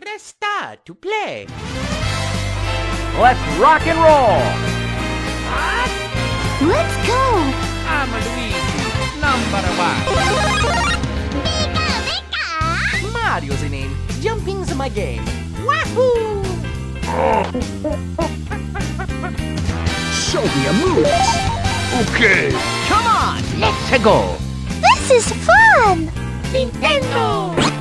Press start to play. Let's rock and roll! Let's go! I'm a Luigi, number one. Mario's the name. Jumping's my game. Wahoo! Show me a move! Okay! Come on, let's go! This is fun! Nintendo!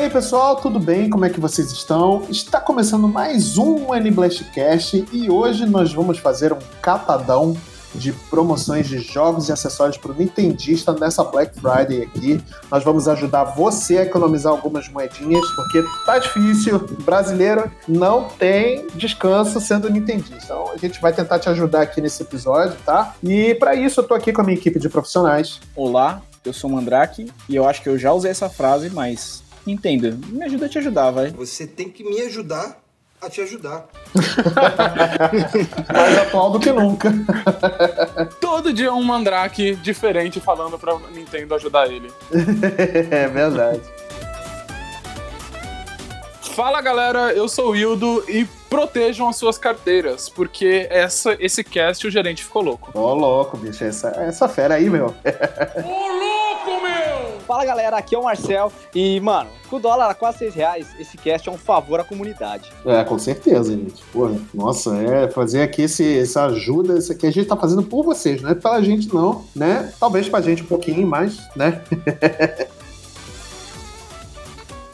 Aí, pessoal, tudo bem? Como é que vocês estão? Está começando mais um N-Blastcast e hoje nós vamos fazer um catadão de promoções de jogos e acessórios para o Nintendista nessa Black Friday aqui. Nós vamos ajudar você a economizar algumas moedinhas, porque tá difícil. Brasileiro não tem descanso sendo Nintendista. Então a gente vai tentar te ajudar aqui nesse episódio, tá? E para isso eu tô aqui com a minha equipe de profissionais. Olá, eu sou o Mandrake e eu acho que eu já usei essa frase, mas entenda, me ajuda a te ajudar, vai. Você tem que me ajudar a te ajudar. Mais atual do que nunca. Todo dia um Mandrake diferente falando pra Nintendo ajudar ele. é verdade. Fala galera, eu sou o Wildo e protejam as suas carteiras, porque essa, esse cast o gerente ficou louco. Ô, louco, bicho. Essa, essa fera aí, meu. Fala galera, aqui é o Marcel e, mano, com o dólar a quase 6 reais, esse cast é um favor à comunidade. É, com certeza, gente. Pô, nossa, é fazer aqui esse, essa ajuda, isso aqui a gente tá fazendo por vocês, não é pela gente não, né? Talvez pra gente um pouquinho mais, né?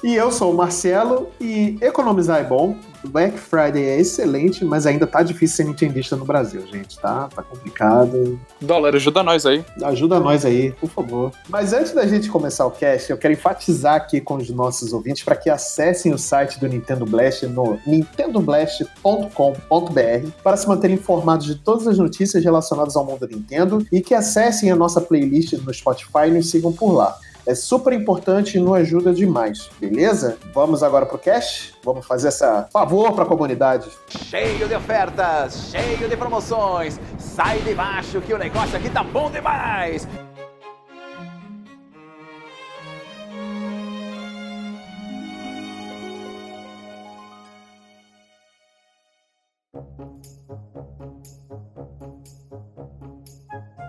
E eu sou o Marcelo e economizar é bom. Black Friday é excelente, mas ainda tá difícil ser nintendista no Brasil, gente, tá? Tá complicado. Dólar, ajuda nós aí. Ajuda nós aí, por favor. Mas antes da gente começar o cast, eu quero enfatizar aqui com os nossos ouvintes para que acessem o site do Nintendo Blast no nintendoblast.com.br para se manterem informados de todas as notícias relacionadas ao mundo Nintendo e que acessem a nossa playlist no Spotify e nos sigam por lá. É super importante e nos ajuda demais, beleza? Vamos agora pro cast? Vamos fazer essa favor pra comunidade. Cheio de ofertas, cheio de promoções. Sai de baixo que o negócio aqui tá bom demais.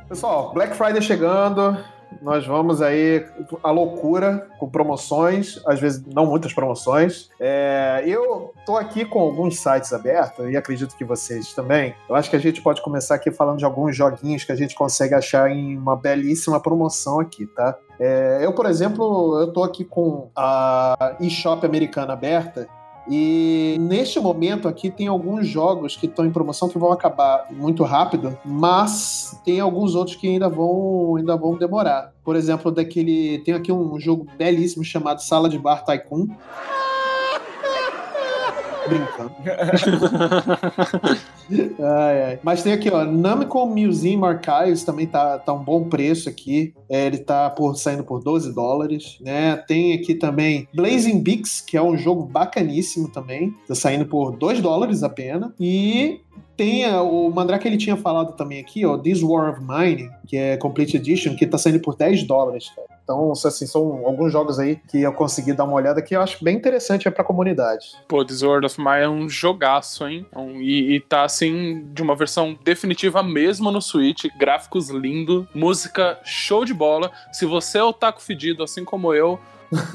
Pessoal, Black Friday chegando. Nós vamos aí à loucura com promoções, às vezes não muitas promoções. É, eu tô aqui com alguns sites abertos e acredito que vocês também. Eu acho que a gente pode começar aqui falando de alguns joguinhos que a gente consegue achar em uma belíssima promoção aqui, tá? É, eu, por exemplo, eu tô aqui com a eShop americana aberta e neste momento aqui tem alguns jogos que estão em promoção que vão acabar muito rápido, mas tem alguns outros que ainda vão, ainda vão demorar. Por exemplo, daquele tem aqui um jogo belíssimo chamado Sala de Bar Tycoon. Brincando. ai, ai. Mas tem aqui, ó, Namco Museum Archives também tá, tá um bom preço aqui. É, ele tá por, saindo por 12 dólares, né? Tem aqui também Blazing Beaks, que é um jogo bacaníssimo também. Tá saindo por 2 dólares apenas. E tem o Mandrake ele tinha falado também aqui, ó, This War of Mine, que é Complete Edition, que tá saindo por 10 dólares, cara. Então, assim, são alguns jogos aí que eu consegui dar uma olhada que eu acho bem interessante é pra comunidade. Pô, This World of Mine é um jogaço, hein? Um, e, e tá, assim, de uma versão definitiva mesmo no Switch, gráficos lindo, música show de bola. Se você é otaku fedido, assim como eu,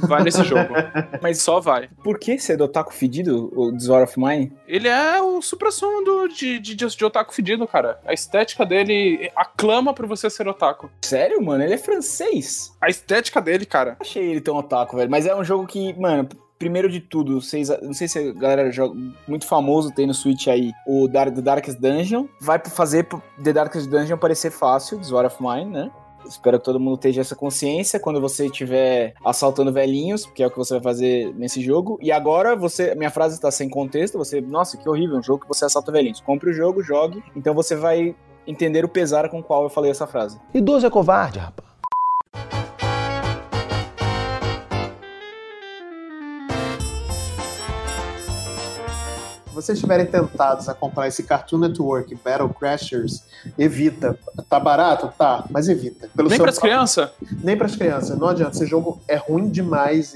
vai nesse jogo. Mas só vai. Por que ser do Otaku Fedido, o War of Mine? Ele é o supra-sumo do- de, de, de, otaku fedido, cara. A estética dele aclama pra você ser otaku. Sério, mano? Ele é francês. A estética dele, cara. Achei ele tão otaku, velho. Mas é um jogo que, mano, primeiro de tudo, vocês, não sei se a galera joga, muito famoso tem no Switch aí, o Dark, The Darkest Dungeon. Vai fazer The Darkest Dungeon parecer fácil, War of Mine, né? Espero que todo mundo esteja essa consciência quando você estiver assaltando velhinhos, que é o que você vai fazer nesse jogo. E agora você, minha frase está sem contexto, você, nossa, que horrível, um jogo que você assalta velhinhos. Compre o jogo, jogue, então você vai entender o pesar com o qual eu falei essa frase. Idoso é covarde, rapaz. Vocês estiverem tentados a comprar esse Cartoon Network Battle Crashers, evita. Tá barato? Tá, mas evita. Pelo Nem pras crianças? Nem pras crianças. Não adianta. Esse jogo é ruim demais.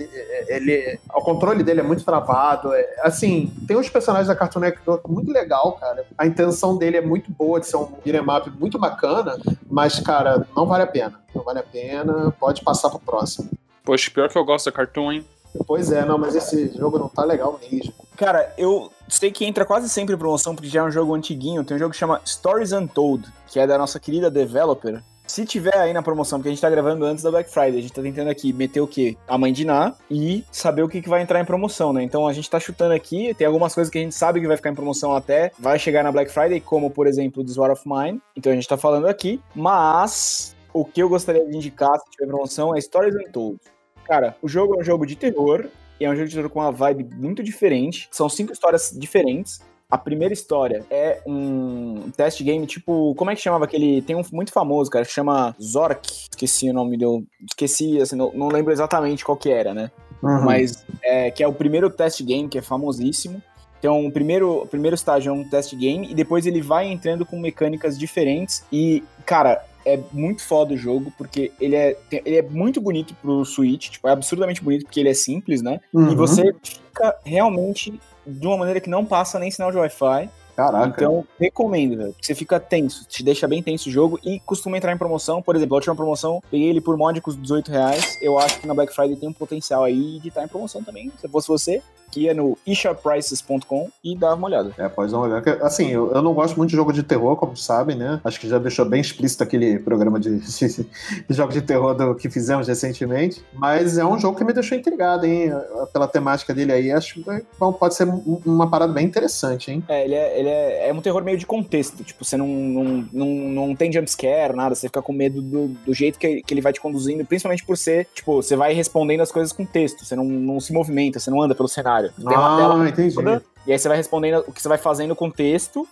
Ele, o controle dele é muito travado. é- assim, tem uns personagens da Cartoon Network muito legal, cara. A intenção dele é muito boa de ser um beat'em up muito bacana, mas, cara, não vale a pena. Não vale a pena. Pode passar pro próximo. Poxa, pior que eu gosto da Cartoon, hein? Pois é, não, mas esse jogo não tá legal mesmo. Cara, eu sei que entra quase sempre em promoção, porque já é um jogo antiguinho. Tem um jogo que chama Stories Untold, que é da nossa querida developer. Se tiver aí na promoção, porque a gente tá gravando antes da Black Friday, a gente tá tentando aqui meter o quê? A mãe de Ná e saber o que, que vai entrar em promoção, né? Então a gente tá chutando aqui, tem algumas coisas que a gente sabe que vai ficar em promoção até, vai chegar na Black Friday, como por exemplo This War of Mine. Então a gente tá falando aqui, mas o que eu gostaria de indicar se tiver promoção é Stories Untold. Cara, o jogo é um jogo de terror, e é um jogo de terror com uma vibe muito diferente. São cinco histórias diferentes. A primeira história é um test game, tipo, como é que chamava aquele? Tem um muito famoso, cara, que chama Zork. Esqueci o nome do. Esqueci, assim, não, não lembro exatamente qual que era, né? Uhum. Mas é, que é o primeiro test game, que é famosíssimo. Então, o primeiro, o primeiro estágio é um test game, e depois ele vai entrando com mecânicas diferentes. E, cara, é muito foda o jogo, porque ele é, ele é muito bonito pro Switch, tipo, é absurdamente bonito, porque ele é simples, né? Uhum. E você fica realmente de uma maneira que não passa nem sinal de Wi-Fi. Caraca. Então, recomendo, velho. Você fica tenso, te deixa bem tenso o jogo e costuma entrar em promoção. Por exemplo, a última promoção, peguei ele por módicos 18 reais. Eu acho que na Black Friday tem um potencial aí de estar em promoção também. Se fosse você, que ia no eShopPrices.com e dava uma olhada. É, pode dar uma olhada. Assim, eu, eu não gosto muito de jogo de terror, como sabem, né? Acho que já deixou bem explícito aquele programa de, de, de jogos de terror do, que fizemos recentemente. Mas é um jogo que me deixou intrigado, hein? Pela temática dele aí. Acho que bom, pode ser um- uma parada bem interessante, hein? É, ele é, ele é, é um terror meio de contexto. Tipo, você não, não, não, não tem jumpscare, nada. Você fica com medo do, do jeito que, que ele vai te conduzindo, principalmente por ser, tipo, você vai respondendo as coisas com texto. Você não, não se movimenta, você não anda pelo cenário. Tem uma tela Ah, entendi. toda, e aí você vai respondendo o que você vai fazendo com texto.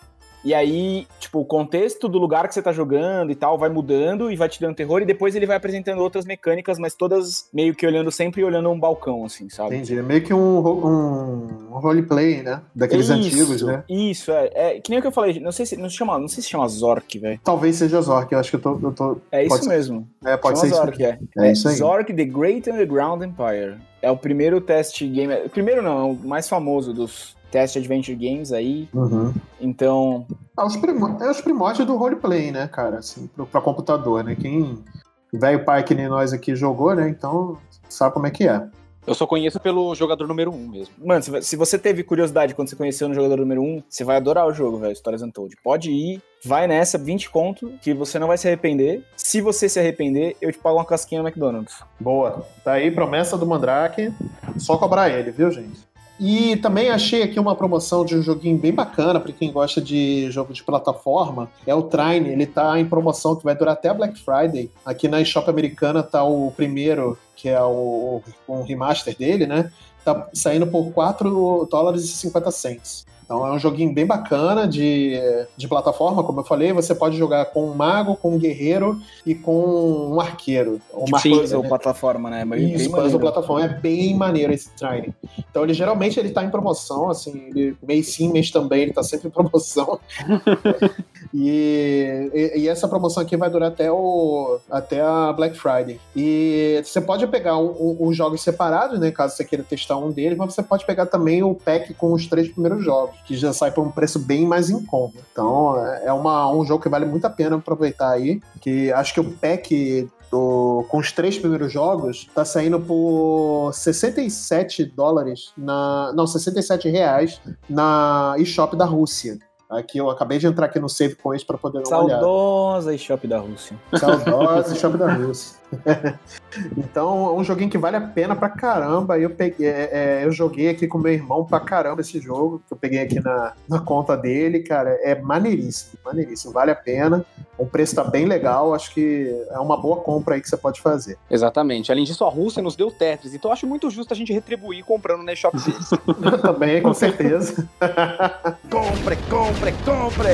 E aí, tipo, o contexto do lugar que você tá jogando e tal vai mudando e vai te dando terror. E depois ele vai apresentando outras mecânicas, mas todas meio que olhando, sempre olhando um balcão, assim, sabe? Entendi. É meio que um, um, um roleplay, né? Daqueles Isso, antigos, né? Isso, é, é. Que nem o que eu falei, não sei se, não se chama, não sei se chama Zork, velho. Talvez seja Zork, eu acho que eu tô. Eu tô É isso ser. mesmo. é, pode chama ser isso. Zork, é. É isso aí. Zork The Great Underground Empire. É o primeiro teste game. Primeiro não, é o mais famoso dos test adventure games aí. Uhum. Então, Ah, os primó- é os primórdios do roleplay, né, cara? Assim, pro, pra computador, né? Quem velho pai que nem nós aqui jogou, né? Então sabe como é que é. Eu só conheço pelo jogador número 1 um mesmo. Mano, se- você teve curiosidade quando você conheceu no jogador número 1, você vai adorar o jogo, velho, Stories Untold. Pode ir, vai nessa, 20 conto, que você não vai se arrepender. Se você se arrepender, eu te pago uma casquinha no McDonald's. Boa. Tá aí, promessa do Mandrake. Só cobrar ele, viu, gente? E também achei aqui uma promoção de um joguinho bem bacana para quem gosta de jogo de plataforma. É o Trine. Ele tá em promoção que vai durar até a Black Friday. Aqui na eShop americana tá o primeiro, que é o um remaster dele, né? Tá saindo por 4 dólares e 50 cents. Então é um joguinho bem bacana de, de plataforma, como eu falei. Você pode jogar com um mago, com um guerreiro e com um arqueiro. Uma Tipo, coisa, puzzle, né? plataforma, né? Bem- bem Isso, maneiro. puzzle plataforma. É bem maneiro esse training. Então, ele geralmente ele tá em promoção, assim, ele, mês sim, mês também, ele tá sempre em promoção. e, e, e essa promoção aqui vai durar até, o, até a Black Friday. E você pode pegar um- um- os jogos separados, né, caso você queira testar um deles, mas você pode pegar também o pack com os três primeiros jogos, que já sai por um preço bem mais em conta. Então, é uma, um jogo que vale muito a pena aproveitar aí, que acho que o pack do- com os três primeiros jogos, tá saindo por 67 dólares na. Não, 67 reais na eShop da Rússia. Aqui eu acabei de entrar aqui no Save Coins para poder dar uma olhada. Saudosa eShop da Rússia. Saudosa eShop da Rússia. então, é um joguinho que vale a pena pra caramba. Eu, peguei, é, é, eu joguei aqui com meu irmão pra caramba esse jogo, que eu peguei aqui na, na conta dele, cara. É maneiríssimo, maneiríssimo. Vale a pena. O preço tá bem legal. Acho que é uma boa compra aí que você pode fazer. Exatamente. Além disso, a Rússia nos deu Tetris, então eu acho muito justo a gente retribuir comprando na eShop deles. Também, com certeza. Compre, compre, compre!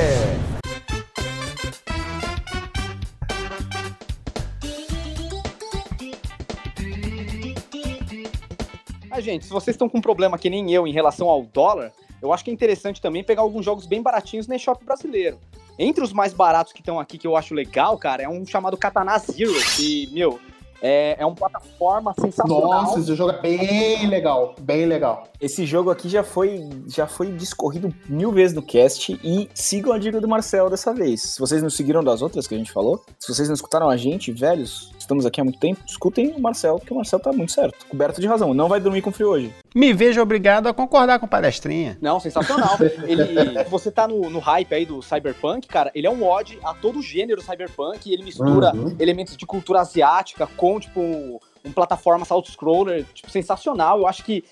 Ah, gente, se vocês estão com um problema que nem eu em relação ao dólar, eu acho que é interessante também pegar alguns jogos bem baratinhos na eShop brasileiro. Entre os mais baratos que estão aqui, que eu acho legal, cara, é um chamado Katana Zero, que, meu, é, é uma plataforma sensacional. Nossa, esse jogo é bem legal, bem legal. Esse jogo aqui já foi, já foi discorrido mil vezes no cast e sigam a dica do Marcel dessa vez. Se vocês não seguiram das outras que a gente falou, se vocês não escutaram a gente, velhos, estamos aqui há muito tempo, escutem o Marcel, porque o Marcel tá muito certo, coberto de razão. Não vai dormir com frio hoje. Me vejo obrigado a concordar com o palestrinha. Não, sensacional. ele, você tá no, no hype aí do Cyberpunk, cara, ele é um ode a todo o gênero Cyberpunk, ele mistura Uhum. elementos de cultura asiática com, tipo, um, plataforma auto-scroller, tipo, sensacional. Eu acho que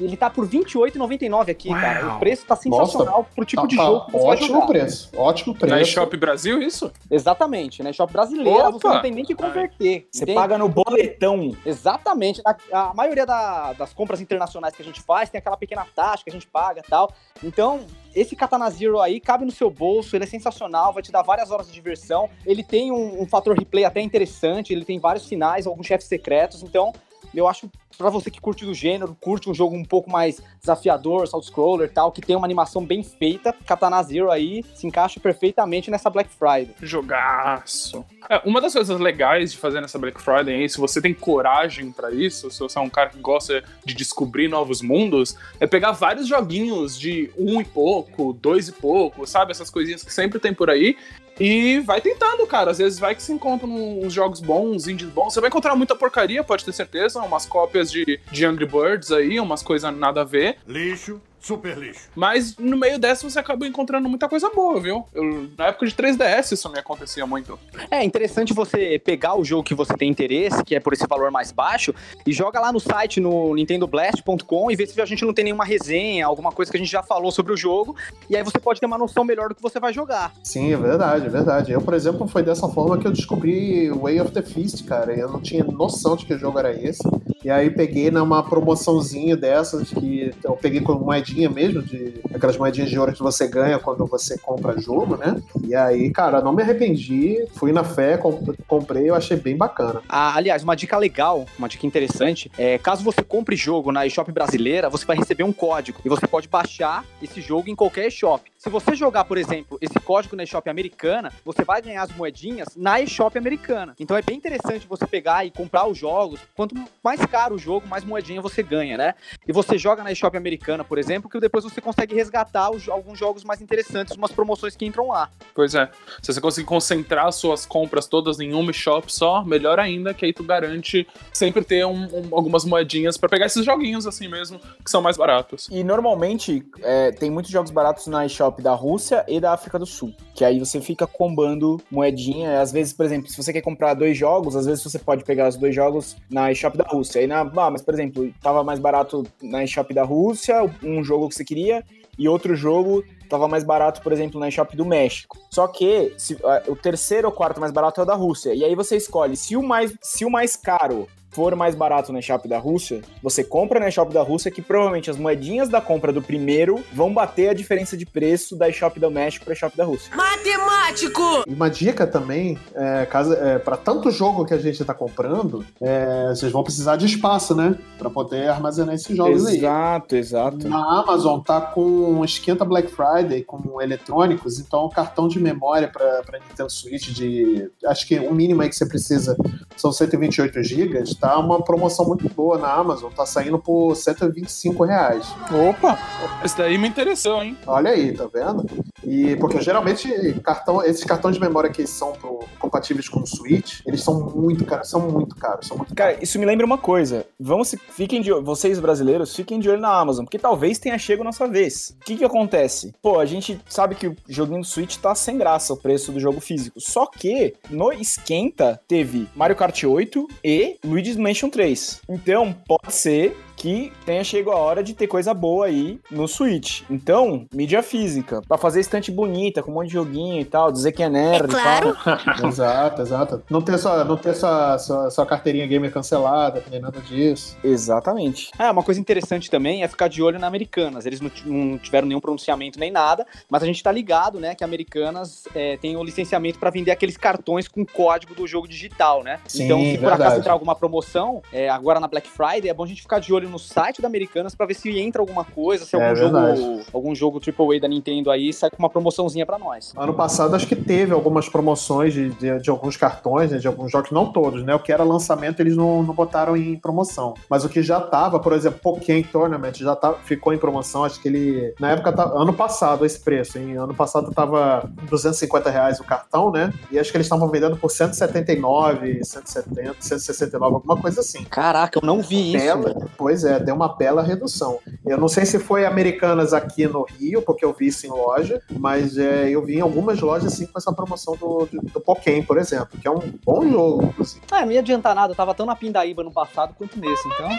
ele tá por R$28,99 aqui, Uau. cara. O preço tá sensacional pro tipo Tá- de tá jogo que você vai ótimo jogar. preço, ótimo preço. Na eShop Brasil, isso? Exatamente, né? Shop brasileira, você Opa! não tem nem que converter. Você entende? paga no boletão. Exatamente. A, a maioria da- das compras internacionais que a gente faz tem aquela pequena taxa que a gente paga e tal. Então, esse Katana Zero aí cabe no seu bolso, ele é sensacional, vai te dar várias horas de diversão. Ele tem um, um fator replay até interessante, ele tem vários finais, alguns chefes secretos. Então, eu acho pra você que curte do gênero, curte um jogo um pouco mais desafiador, side-scroller e tal, que tem uma animação bem feita, Katana Zero aí se encaixa perfeitamente nessa Black Friday. Jogaço. É, uma das coisas legais de fazer nessa Black Friday, aí, se você tem coragem pra isso, se você é um cara que gosta de descobrir novos mundos, é pegar vários joguinhos de um e pouco, dois e pouco, sabe? Essas coisinhas que sempre tem por aí. E vai tentando, cara. Às vezes vai que se encontra uns jogos bons, indies bons. Você vai encontrar muita porcaria, pode ter certeza. Umas cópias de, de Angry Birds aí, umas coisas nada a ver. Lixo, super lixo. Mas no meio dessa você acaba encontrando muita coisa boa, viu? Eu- na época de 3DS isso me acontecia muito. É interessante você pegar o jogo que você tem interesse, que é por esse valor mais baixo, e joga lá no site no nintendoblast.com e vê se a gente não tem nenhuma resenha, alguma coisa que a gente já falou sobre o jogo, e aí você pode ter uma noção melhor do que você vai jogar. Sim, é verdade, é verdade. Eu, por exemplo, foi dessa forma que eu descobri Way of the Fist, cara. Eu não tinha noção de que jogo era esse. E aí peguei numa promoçãozinha dessas que eu peguei com moedinha mesmo, de aquelas moedinhas de ouro que você ganha quando você compra jogo, né? E aí, cara, não me arrependi, fui na fé, comp- comprei, eu achei bem bacana. Ah, aliás, uma dica legal, uma dica interessante, é caso você compre jogo na eShop brasileira, você vai receber um código e você pode baixar esse jogo em qualquer eShop. Se você jogar, por exemplo, esse código na eShop americana, você vai ganhar as moedinhas na eShop americana. Então é bem interessante você pegar e comprar os jogos. Quanto mais caro o jogo, mais moedinha você ganha, né? E você joga na eShop americana, por exemplo, que depois você consegue resgatar os- alguns jogos mais interessantes, umas promoções que entram lá. Pois é. Se você conseguir concentrar suas compras todas em uma shop só, melhor ainda, que aí tu garante sempre ter um- um- algumas moedinhas pra pegar esses joguinhos assim mesmo, que são mais baratos. E normalmente é, tem muitos jogos baratos na eShop da Rússia e da África do Sul. Que aí você fica combando moedinha. Às vezes, por exemplo, se você quer comprar dois jogos, às vezes você pode pegar os dois jogos na eShop da Rússia. Aí na, ah, mas por exemplo, tava mais barato na eShop da Rússia, um jogo que você queria, e outro jogo tava mais barato, por exemplo, na eShop do México. Só que se- ah, o terceiro ou quarto mais barato é o da Rússia. E aí você escolhe se o mais, se o mais caro for mais barato na eShop da Rússia, você compra na eShop da Rússia que provavelmente as moedinhas da compra do primeiro vão bater a diferença de preço da eShop do México pra eShop da Rússia. Matemático! E uma dica também, é, caso, é, para tanto jogo que a gente tá comprando, é, vocês vão precisar de espaço, né? Pra poder armazenar esses jogos aí. Exato, exato. Na Amazon tá com um esquenta Black Friday com eletrônicos, então o cartão de memória para Nintendo Switch de acho que o mínimo aí que você precisa são 128 GB, tá uma promoção muito boa na Amazon, tá saindo por 125 reais. Opa! Esse daí me interessou, hein? Olha aí, tá vendo? E porque geralmente cartão, esses cartões de memória que são pro- compatíveis com o Switch, eles são muito caros, são muito caros, são muito Cara, isso me lembra uma coisa. Vamos, fiquem de, vocês brasileiros, fiquem de olho na Amazon, porque talvez tenha chego nossa vez. O que que acontece? Pô, a gente sabe que o joguinho do Switch tá sem graça o preço do jogo físico. Só que no esquenta teve Mario Kart 8 e Luigi's Mansion 3. Então, pode ser que tenha chego a hora de ter coisa boa aí no Switch. Então, mídia física, pra fazer estante bonita, com um monte de joguinho e tal, dizer que é nerd É e claro. tal. Exato, exato. Não ter sua, não ter sua, sua, sua carteirinha gamer cancelada, nem nada disso. Exatamente. É, uma coisa interessante também é ficar de olho na Americanas. Eles não, não tiveram nenhum pronunciamento nem nada, mas a gente tá ligado, né, que a Americanas é, tem o licenciamento para vender aqueles cartões com código do jogo digital, né? Sim, então, se por verdade. acaso entrar alguma promoção, é, agora na Black Friday, é bom a gente ficar de olho olho no site da Americanas pra ver se entra alguma coisa, se É algum verdade. jogo, algum jogo AAA da Nintendo aí sai com uma promoçãozinha pra nós. Ano passado acho que teve algumas promoções de, de, de alguns cartões, né, de alguns jogos, não todos, né? O que era lançamento eles não, não botaram em promoção. Mas o que já tava, por exemplo, Pokémon Tournament já tá, ficou em promoção, acho que ele. Na época, tá, ano passado, esse preço, hein? Ano passado tava 250 reais o cartão, né? E acho que eles estavam vendendo por 179, 170, 169, alguma coisa assim. Caraca, eu não vi isso. Bela, pois é, deu uma bela redução. Eu não sei se foi Americanas aqui no Rio, porque eu vi isso em loja, mas é, eu vi em algumas lojas assim com essa promoção do, do, do Pokémon, por exemplo, que é um bom jogo, inclusive. Ah, não ia adiantar nada, eu tava tão na pindaíba no passado quanto nesse, então.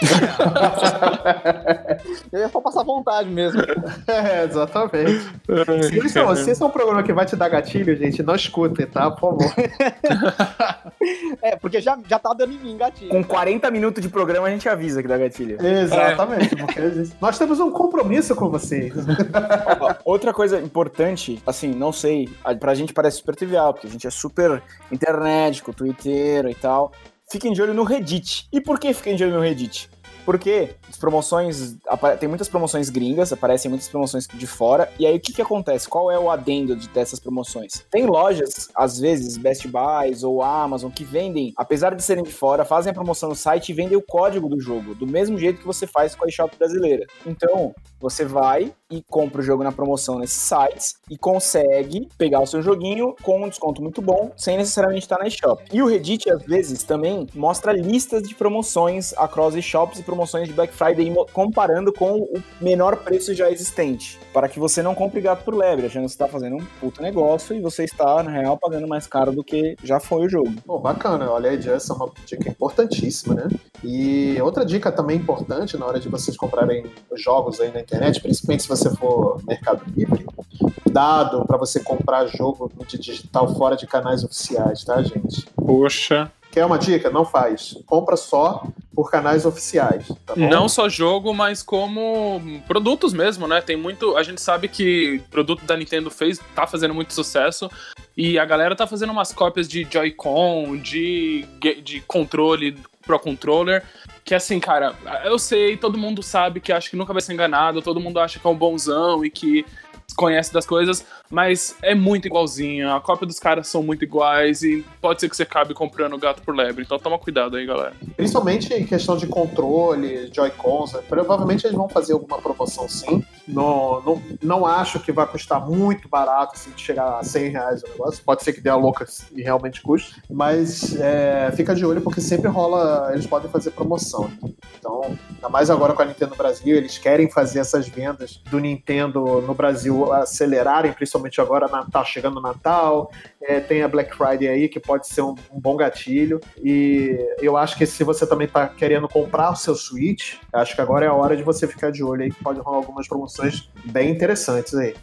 eu ia só passar vontade mesmo. É, exatamente. Se isso, se esse é um programa que vai te dar gatilho, gente, não escutem, tá? Por favor. É, porque já, já tá dando em mim gatilho. Com 40 minutos de programa a gente avisa que dá gatilho. Exatamente, gente- nós temos um compromisso com vocês. Outra coisa importante, assim, não sei, a- pra gente parece super trivial, porque a gente é super internet, com Twitter e tal. Fiquem de olho no Reddit. E por que fiquem de olho no Reddit? Porque as promoções. Tem muitas promoções gringas, aparecem muitas promoções de fora. E aí o que, que acontece? Qual é o adendo de- dessas promoções? Tem lojas, às vezes, Best Buys ou Amazon, que vendem, apesar de serem de fora, fazem a promoção no site e vendem o código do jogo, do mesmo jeito que você faz com a eShop brasileira. Então, você vai e compra o jogo na promoção nesses sites e consegue pegar o seu joguinho com um desconto muito bom, sem necessariamente estar na eShop. E o Reddit, às vezes, também mostra listas de promoções across eShops e promoções de Black Friday, comparando com o menor preço já existente, para que você não compre gato por lebre, achando que você está fazendo um puto negócio e você está, na real, pagando mais caro do que já foi o jogo. Pô, bacana. Olha aí, essa é uma dica importantíssima, né? E outra dica também importante na hora de vocês comprarem jogos aí na internet, principalmente se você for Mercado Livre, dado para você comprar jogo de digital fora de canais oficiais, tá, gente? Poxa. Quer uma dica? Não faz. Compra só por canais oficiais, tá? Não só jogo, mas como produtos mesmo, né? Tem muito. A gente sabe que produto da Nintendo fez, tá fazendo muito sucesso. E a galera tá fazendo umas cópias de Joy-Con, de, de controle Pro Controller. Que assim, cara, eu sei, todo mundo sabe que acha que nunca vai ser enganado, todo mundo acha que é um bonzão e que conhece das coisas, mas é muito igualzinho. A cópia dos caras são muito iguais e pode ser que você acabe comprando gato por lebre. Então toma cuidado aí, galera. Principalmente em questão de controle, Joy-Cons, né? provavelmente eles vão fazer alguma promoção sim. Não, não, não acho que vai custar muito barato, assim, chegar a 100 reais o negócio. Pode ser que dê a louca e realmente custe, mas é, fica de olho porque sempre rola, eles podem fazer promoção. Então, ainda mais agora com a Nintendo Brasil, eles querem fazer essas vendas do Nintendo no Brasil acelerarem, principalmente agora tá chegando Natal, é, tem a Black Friday aí, que pode ser um, um bom gatilho. E eu acho que se você também tá querendo comprar o seu Switch, acho que agora é a hora de você ficar de olho aí, que pode rolar algumas promoções bem interessantes aí.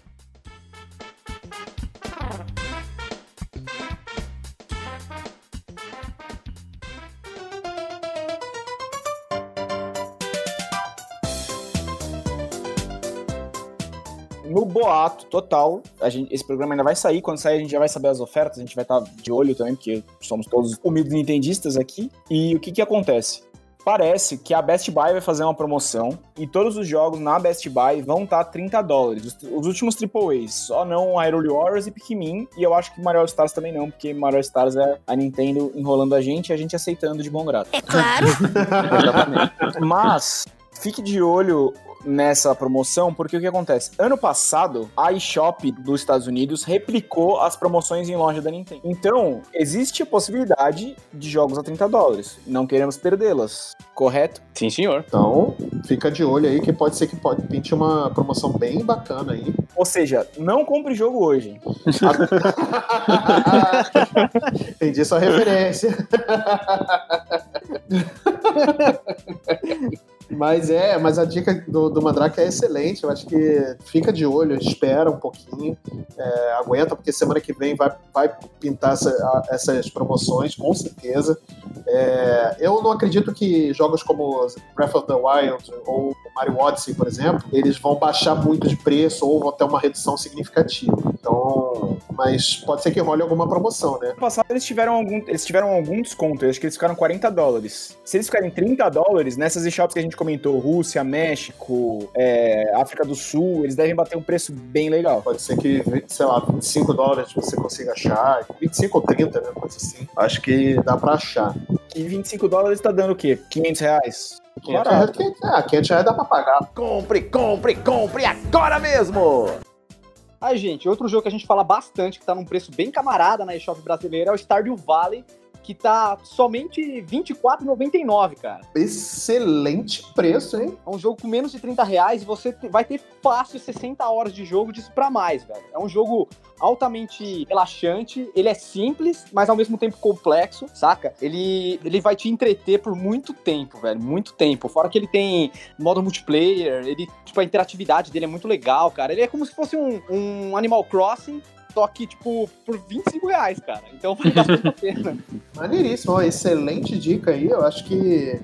Boato total, a gente, esse programa ainda vai sair. Quando sair, a gente já vai saber as ofertas. A gente vai estar de olho também, porque somos todos humildes nintendistas aqui. E o que que acontece? Parece que a Best Buy vai fazer uma promoção e todos os jogos na Best Buy vão estar 30 dólares. Os, os últimos AAAs, só não Hyrule Warriors e Pikmin. E eu acho que Mario Stars também não, porque Mario Stars é a Nintendo enrolando a gente e a gente aceitando de bom grado. É claro. Exatamente. Mas fique de olho nessa promoção, porque o que acontece? Ano passado, a eShop dos Estados Unidos replicou as promoções em loja da Nintendo. Então, existe a possibilidade de jogos a 30 dólares. Não queremos perdê-las, correto? Sim, senhor. Então, fica de olho aí que pode ser que pode pinte uma promoção bem bacana aí. Ou seja, não compre jogo hoje. Entendi sua referência. Mas é, mas a dica do, do Mandrake é excelente. Eu acho que fica de olho, espera um pouquinho, é, aguenta, porque semana que vem vai, vai pintar essa- essas promoções, com certeza. É, eu não acredito que jogos como Breath of the Wild ou Mario Odyssey, por exemplo, eles vão baixar muito de preço ou vão ter uma redução significativa. Então, mas pode ser que role alguma promoção, né? No passado eles tiveram algum, eles tiveram algum desconto, eu acho que eles ficaram 40 dólares. Se eles ficarem 30 dólares, nessas eShops que a gente comentou, Rússia, México, é, África do Sul, eles devem bater um preço bem legal. Pode ser que, sei lá, 25 dólares você consiga achar, 25 ou 30, né? Coisa assim. Acho que dá pra achar. E 25 dólares tá dando o quê? 500 reais? 500 reais, 500, ah, 500 reais dá pra pagar. Compre, compre, compre agora mesmo! Ai, gente, outro jogo que a gente fala bastante, que tá num preço bem camarada na eShop brasileira, é o Stardew Valley, que tá somente R$24,99, cara. Excelente preço, hein? É um jogo com menos de 30 reais e você vai ter fácil 60 horas de jogo disso pra mais, velho. É um jogo altamente relaxante, ele é simples, mas ao mesmo tempo complexo, saca? Ele, ele vai te entreter por muito tempo, velho, muito tempo. Fora que ele tem modo multiplayer, ele, tipo, a interatividade dele é muito legal, cara. Ele é como se fosse um, um Animal Crossing, só que, tipo, por 25 reais, cara. Então vale a pena. Maneiríssimo, ó, excelente dica aí. Eu acho que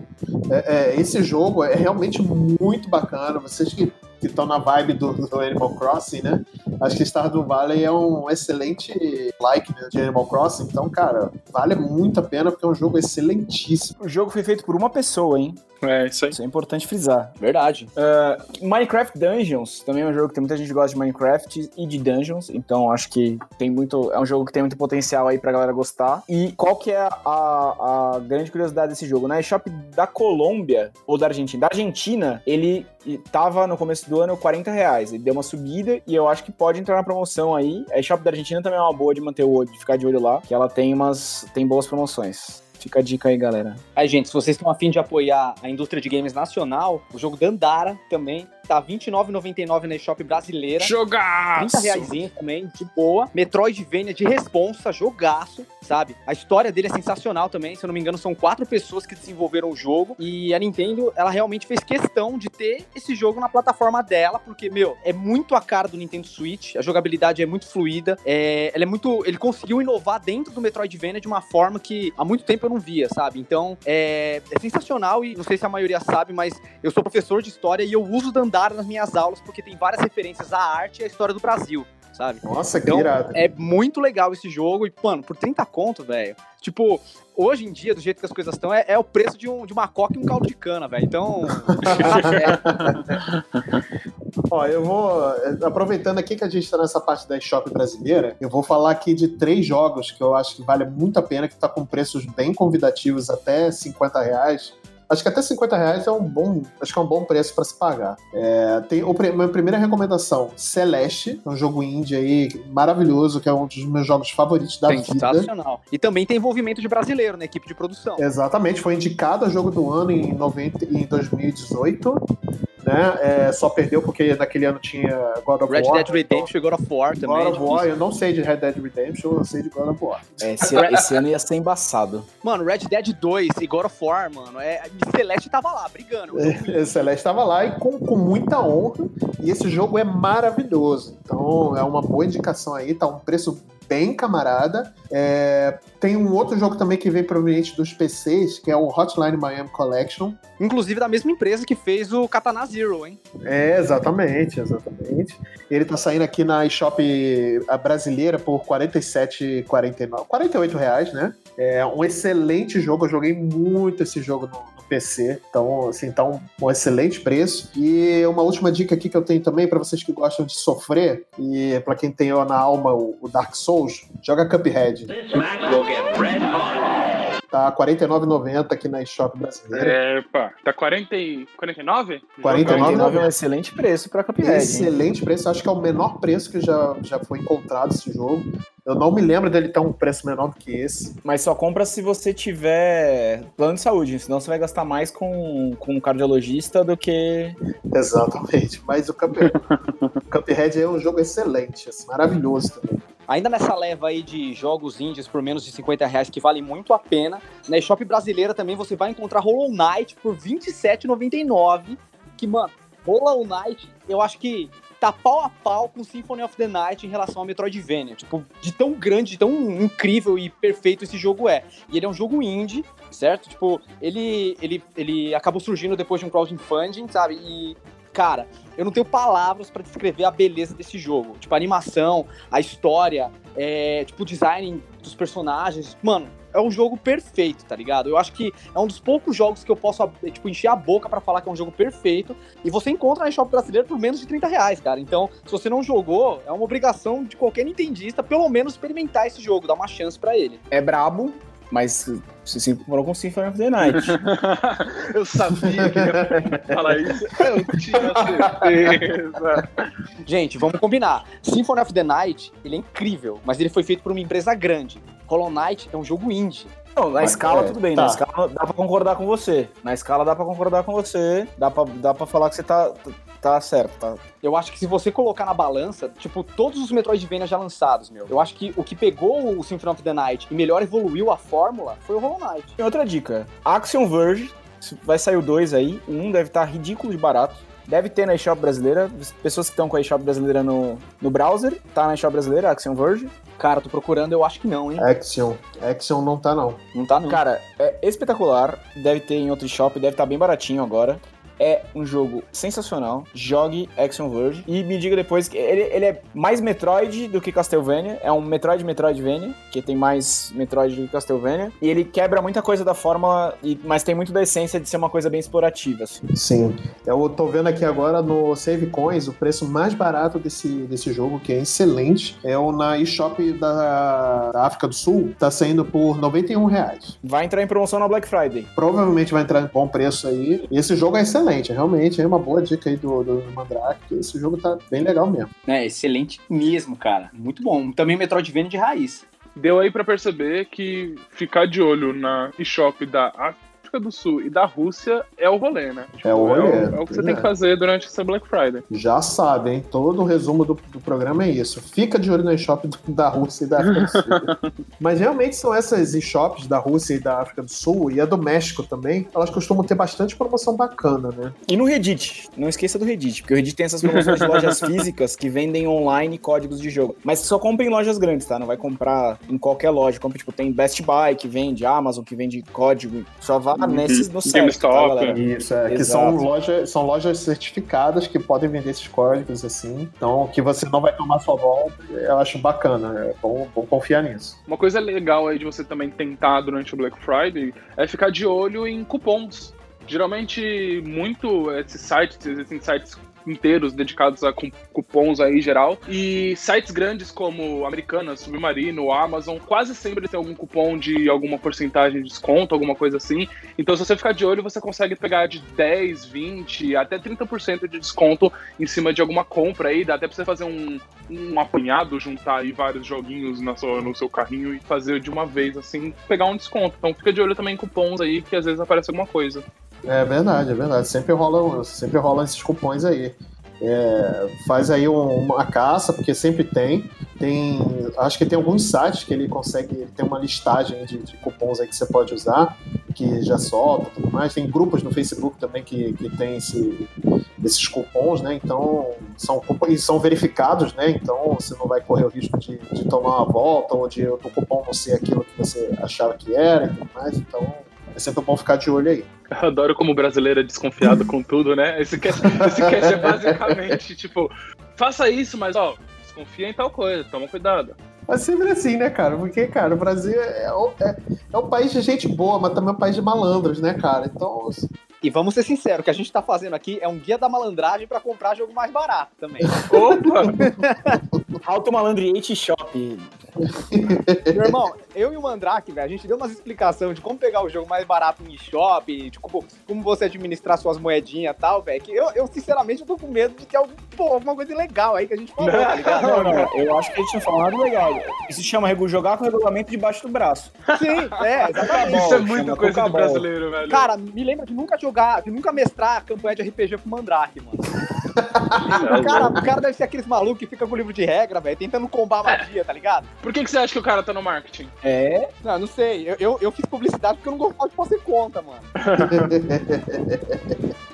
é, é, esse jogo é realmente muito bacana. Vocês que que estão na vibe do, do Animal Crossing, né? Acho que Stardew Valley é um excelente like né, de Animal Crossing. Então, cara, vale muito a pena porque é um jogo excelentíssimo. O jogo foi feito por uma pessoa, hein? É, isso aí. Isso é importante frisar. Verdade. Uh, Minecraft Dungeons também é um jogo que tem muita gente que gosta de Minecraft e de Dungeons, então acho que tem muito. É um jogo que tem muito potencial aí pra galera gostar. E qual que é a, a, grande curiosidade desse jogo? Na eShop da Colômbia, ou da Argentina, da Argentina, ele tava no começo do ano 40 reais. Ele deu uma subida e eu acho que pode entrar na promoção aí. A eShop da Argentina também é uma boa de manter o olho, de ficar de olho lá, que ela tem umas. tem boas promoções. Fica a dica aí, galera. Aí, gente, se vocês estão afim de apoiar a indústria de games nacional, o jogo Dandara também tá R$29,99 na eShop brasileira. Jogaço! 30 reais também, de boa. Metroidvania de responsa, jogaço, sabe? A história dele é sensacional também. Se eu não me engano, são quatro pessoas que desenvolveram o jogo. E a Nintendo, ela realmente fez questão de ter esse jogo na plataforma dela, porque, meu, é muito a cara do Nintendo Switch. A jogabilidade é muito fluida. É, ela é muito. Ele conseguiu inovar dentro do Metroidvania de uma forma que há muito tempo eu não via, sabe? Então, é, é sensacional e não sei se a maioria sabe, mas eu sou professor de história e eu uso Dandara nas minhas aulas porque tem várias referências à arte e à história do Brasil. Sabe? Nossa, que então, irado. É muito legal esse jogo. E, mano, por 30 conto, velho. Tipo, hoje em dia, do jeito que as coisas estão, é, é o preço de, um, de uma coca e um caldo de cana, velho. Então. Ó, eu vou. Aproveitando aqui que a gente tá nessa parte da eShop brasileira, eu vou falar aqui de três jogos que eu acho que vale muito a pena, que tá com preços bem convidativos, até 50 reais. Acho que até 50 reais é um bom, acho que é um bom preço para se pagar. É, tem o, minha primeira recomendação, Celeste, é um jogo indie aí maravilhoso, que é um dos meus jogos favoritos da vida. Sensacional. E também tem envolvimento de brasileiro na equipe de produção. Exatamente, foi indicado a jogo do ano em, 90, em 2018 né? É, só perdeu porque naquele ano tinha God of Red War. Red Dead Redemption e God of War também. God é of War, eu não sei de Red Dead Redemption, eu sei de God of War. É, esse, esse ano ia ser embaçado. Mano, Red Dead 2 e God of War, mano, é, Celeste tava lá, brigando. É, Celeste estava lá e com, com muita honra, e esse jogo é maravilhoso. Então é uma boa indicação aí, tá um preço bem camarada. É, tem um outro jogo também que vem proveniente dos PCs, que é o Hotline Miami Collection. Inclusive da mesma empresa que fez o Katana Zero, hein? É, exatamente, exatamente. Ele tá saindo aqui na eShop brasileira por R$ 47,49. 48 reais, né? É um excelente jogo, eu joguei muito esse jogo no, no PC, então, assim, tá um, um, excelente preço. E uma última dica aqui que eu tenho também para vocês que gostam de sofrer, e para quem tem na alma o, o Dark Souls, joga Cuphead. Tá R$ 49,90 aqui na eShop brasileira. É, pá, tá 40 e 49? 49 é um excelente preço pra Cuphead. Excelente hein? preço, acho que é o menor preço que já, já foi encontrado esse jogo. Eu não me lembro dele ter um preço menor do que esse. Mas só compra se você tiver plano de saúde, senão você vai gastar mais com, com um cardiologista do que. Exatamente. Mas o Cuphead, Cuphead é um jogo excelente, assim, maravilhoso também. Ainda nessa leva aí de jogos indies por menos de 50 reais, que vale muito a pena, na eShop brasileira também você vai encontrar Hollow Knight por R$27,99. Que, mano, Hollow Knight, eu acho que tá pau a pau com Symphony of the Night em relação a Metroidvania. Tipo, de tão grande, de tão incrível e perfeito esse jogo é. E ele é um jogo indie, certo? Tipo, ele, ele, ele acabou surgindo depois de um crowdfunding, sabe? E Cara, eu não tenho palavras pra descrever a beleza desse jogo. Tipo, a animação, a história, é, tipo, o design dos personagens. Mano, é um jogo perfeito, tá ligado? Eu acho que é um dos poucos jogos que eu posso, tipo, encher a boca pra falar que é um jogo perfeito. E você encontra na eShop brasileira por menos de 30 reais, cara. Então, se você não jogou, é uma obrigação de qualquer nintendista, pelo menos, experimentar esse jogo, dar uma chance pra ele. É brabo, mas se se comparou com Symphony of the Night. eu sabia que ia falar isso. Eu tinha certeza. Gente, vamos combinar. Symphony of the Night, ele é incrível, mas ele foi feito por uma empresa grande. Hollow Knight é um jogo indie. Não, na Mas, escala é, tudo bem, tá. na escala dá pra concordar com você. Na escala dá pra concordar com você, dá pra, dá pra falar que você tá, tá certo, tá? Eu acho que se você colocar na balança, tipo, todos os Metroidvania já lançados, meu. Eu acho que o que pegou o Symphony of the Night e melhor evoluiu a fórmula foi o Hollow Knight. Tem outra dica, Action Verge, vai sair o 2 aí, o 1 deve estar ridículo de barato. Deve ter na eShop brasileira, pessoas que estão com a eShop brasileira no, no browser, tá na eShop brasileira, Action Verge. Cara, tô procurando, eu acho que não, hein? Action. Action não tá, não. Não tá não. Cara, é espetacular, deve ter em outro shop, deve estar bem baratinho agora. É um jogo sensacional. Jogue Action Verge. E me diga depois que ele, ele é mais Metroid do que Castlevania. É um Metroid Metroidvania, que tem mais Metroid do que Castlevania. E ele quebra muita coisa da fórmula, mas tem muito da essência de ser uma coisa bem explorativa. assim. Sim. Eu tô vendo aqui agora no Save Coins o preço mais barato desse, desse jogo, que é excelente. É o na eShop da, da África do Sul. Tá saindo por 91 reais. Vai entrar em promoção na Black Friday. Provavelmente vai entrar em bom preço aí. E esse jogo é excelente, realmente. É uma boa dica aí do, do Mandrake. que Esse jogo tá bem legal mesmo. É, excelente mesmo, cara. Muito bom. Também Metroidvania de raiz. Deu aí pra perceber que ficar de olho na eShop da África do Sul e da Rússia é o rolê, né? Tipo, É o rolê, É, o- é o que você pois tem é. que fazer durante essa Black Friday. Já sabe, hein? Todo o resumo do, do programa é isso. Fica de olho na eShop do- da Rússia e da África do Sul. Mas realmente são essas eShops da Rússia e da África do Sul e a do México também. Elas costumam ter bastante promoção bacana, né? E no Reddit, não esqueça do Reddit, porque o Reddit tem essas promoções de lojas físicas que vendem online códigos de jogo. Mas só compra em lojas grandes, tá? Não vai comprar em qualquer loja. Compra, tipo, tem Best Buy que vende, Amazon que vende código. Só vá nesses no tá, GameStop. galera? Isso, é, que são lojas, são lojas certificadas que podem vender esses códigos assim. Então, que você não vai tomar sua volta, eu acho bacana. É bom, bom confiar nisso. Uma coisa legal aí de você também tentar durante o Black Friday é ficar de olho em cupons. Geralmente, muito esses sites, existem sites inteiros dedicados a cu- cupons aí em geral. E sites grandes como Americanas, Submarino, Amazon, quase sempre tem algum cupom de alguma porcentagem de desconto, alguma coisa assim. Então, se você ficar de olho, você consegue pegar de 10, 20, até 30% de desconto em cima de alguma compra aí. Dá até pra você fazer um, um apanhado, juntar aí vários joguinhos na sua, no seu carrinho e fazer de uma vez, assim, pegar um desconto. Então, fica de olho também em cupons aí, que às vezes aparece alguma coisa. É verdade, é verdade. Sempre rolam, sempre rolam esses cupons aí. É, faz aí um- uma caça, porque sempre tem. Tem. Acho que tem alguns sites que ele consegue. Tem uma listagem de, de cupons aí que você pode usar, que já solta tudo mais. Tem grupos no Facebook também que, que tem esse, esses cupons, né? Então, são são verificados, né? Então você não vai correr o risco de, de tomar uma volta ou de o cupom não ser aquilo que você achava que era e tudo mais. Então, é sempre bom ficar de olho aí. Eu adoro como brasileiro é desconfiado com tudo, né? Esse cast, esse cast é basicamente, tipo, faça isso, mas ó, desconfia em tal coisa, toma cuidado. Mas sempre assim, né, cara? Porque, cara, o Brasil é, é, é um país de gente boa, mas também é um país de malandros, né, cara? Então, E vamos ser sinceros, o que a gente tá fazendo aqui é um guia da malandragem pra comprar jogo mais barato também. Opa! Auto Malandriate Shop. Meu irmão, eu e o Mandrake, velho, a gente deu umas explicações de como pegar o jogo mais barato em eShop, de como, como você administrar suas moedinhas e tal, velho, que eu, eu, sinceramente, eu tô com medo de ter algum, pô, alguma coisa legal aí que a gente falou, tá ligado? Não, não, eu acho que a gente não falou nada legal. Isso se chama regu- jogar com o regulamento debaixo do braço. Sim, é, exatamente. Isso é Chama muito coisa de Coca-Ball. brasileiro, velho. Cara, me lembra de nunca jogar, de nunca mestrar a campanha de RPG com Mandrake, mano. É O cara, o cara deve ser aqueles malucos que fica com o livro de regra, velho, tentando combar a magia, tá ligado? Por que, que você acha que o cara tá no marketing? É, Não, não sei. Eu, eu, eu fiz publicidade porque eu não gostava de fazer conta, mano.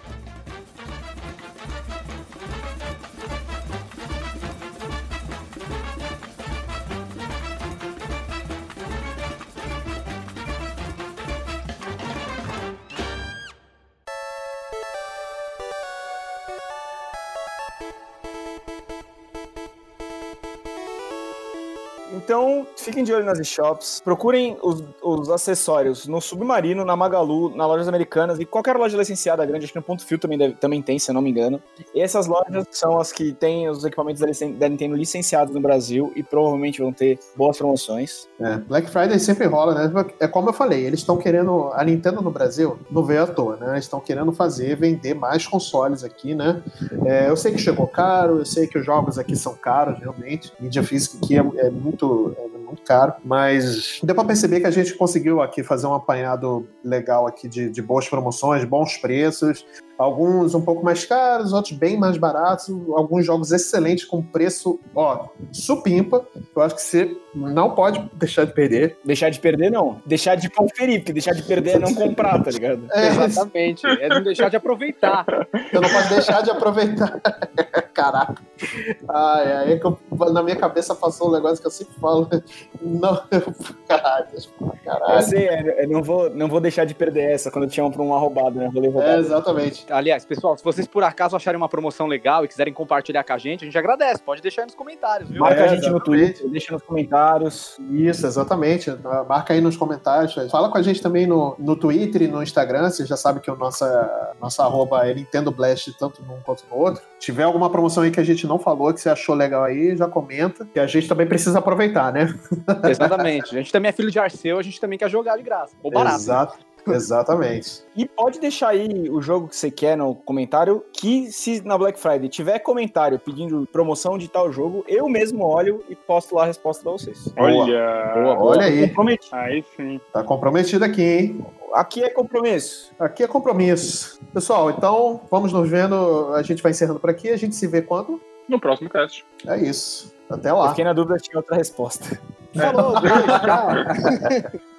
Então, fiquem de olho nas shops, procurem os, os acessórios no Submarino, na Magalu, nas lojas americanas e qualquer loja licenciada grande, acho que no Ponto Fio também, deve- também tem, se eu não me engano. E essas lojas são as que têm os equipamentos da, Nintendo licenciados no Brasil e provavelmente vão ter boas promoções. É, Black Friday sempre rola, né? É como eu falei, eles estão querendo. A Nintendo no Brasil não veio à toa, né? Eles estão querendo fazer, vender mais consoles aqui, né? É, eu sei que chegou caro, eu sei que os jogos aqui são caros, realmente. Mídia física aqui é, é muito, é muito caro, mas deu pra perceber que a gente conseguiu aqui fazer um apanhado legal aqui de, de boas promoções, bons preços. Alguns um pouco mais caros, outros bem mais baratos, alguns jogos excelentes com preço, ó, supimpa. Eu acho que você não pode deixar de perder. Deixar de perder, não. Deixar de conferir, porque deixar de perder é não comprar, tá ligado? É, Exatamente. É não deixar de aproveitar. Eu não posso deixar de aproveitar. Caraca. Ai, ai, é que eu- na minha cabeça passou um negócio que eu sempre falo. Não, caralho, eu Eu caralho. sei, é, eu não vou, não vou deixar de perder essa quando te chamam pra uma roubada, né? Rolê É, roubado. exatamente. Aliás, pessoal, se vocês por acaso acharem uma promoção legal e quiserem compartilhar com a gente, a gente agradece. Pode deixar aí nos comentários, viu? Marca É, a gente no exatamente. Twitter, deixa nos comentários. Isso, exatamente. Marca aí nos comentários. Fala com a gente também no, no Twitter e no Instagram. Você já sabe que o nossa, nossa arroba é Nintendo Blast, tanto num quanto no outro. Se tiver alguma promoção aí que a gente não falou, que você achou legal aí, já comenta. Que a gente também precisa aproveitar, né? Exatamente. A gente também é filho de Arceu, a gente também quer jogar de graça. Ou barato. Exato. Exatamente. E pode deixar aí o jogo que você quer no comentário, que se na Black Friday tiver comentário pedindo promoção de tal jogo, eu mesmo olho e posto lá a resposta pra vocês. Olha. Boa, olha aí. Comprometi. Aí sim. Tá comprometido aqui, hein? Aqui é compromisso. Aqui é compromisso. Pessoal, então vamos nos vendo. A gente vai encerrando por aqui. A gente se vê quando? No próximo cast. É isso. Até Eu lá. fiquei na dúvida, tinha outra resposta. Falou, beijo, tchau.